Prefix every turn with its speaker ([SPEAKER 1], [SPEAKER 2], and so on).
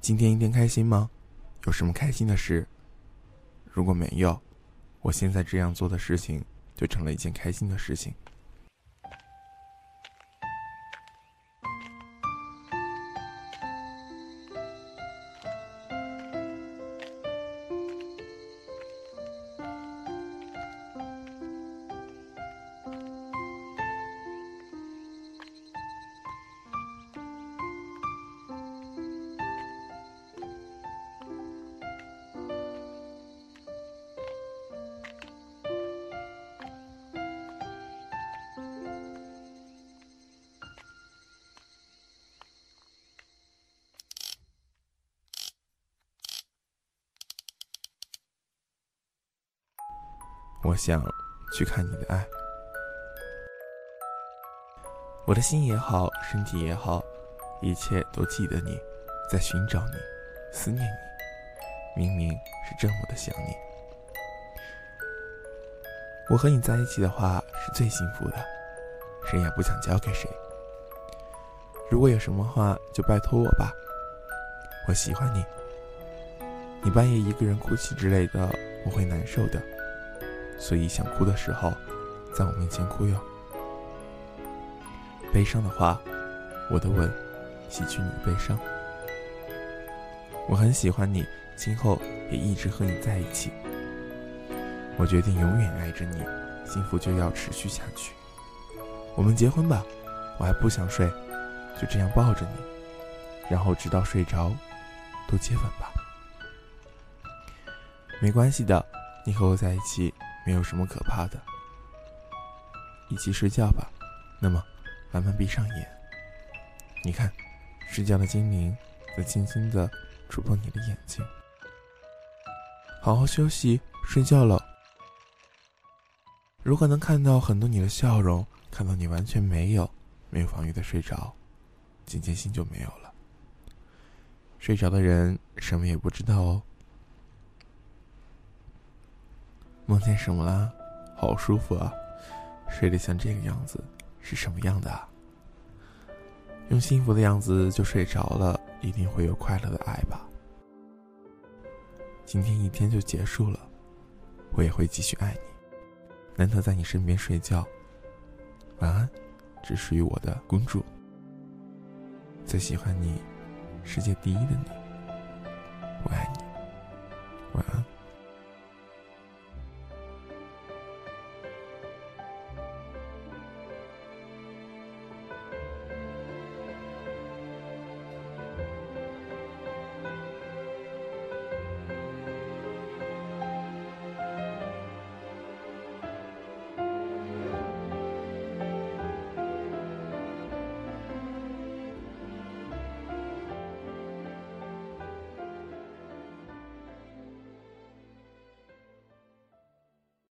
[SPEAKER 1] 今天一天开心吗？有什么开心的事？如果没有，我现在这样做的事情就成了一件开心的事情。我想去看你的爱，我的心也好，身体也好，一切都记得你，在寻找你，思念你，明明是这么的想你。我和你在一起的话是最幸福的，谁也不想交给谁。如果有什么话，就拜托我吧。我喜欢你，你半夜一个人哭泣之类的，我会难受的。所以想哭的时候，在我面前哭哟。悲伤的话，我的吻洗去你的悲伤。我很喜欢你，今后也一直和你在一起。我决定永远爱着你，幸福就要持续下去。我们结婚吧，我还不想睡，就这样抱着你，然后直到睡着，都接吻吧。没关系的，你和我在一起。没有什么可怕的，一起睡觉吧。那么，慢慢闭上眼。你看，睡觉的精灵在轻轻的触碰你的眼睛。好好休息，睡觉了。如果能看到很多你的笑容，看到你完全没有、没有防御的睡着，今天心就没有了。睡着的人什么也不知道哦。梦见什么了？好舒服啊！睡得像这个样子，是什么样的啊？用幸福的样子就睡着了，一定会有快乐的爱吧。今天一天就结束了，我也会继续爱你，难得在你身边睡觉。晚安，只属于我的公主。最喜欢你，世界第一的你，我爱你。晚安。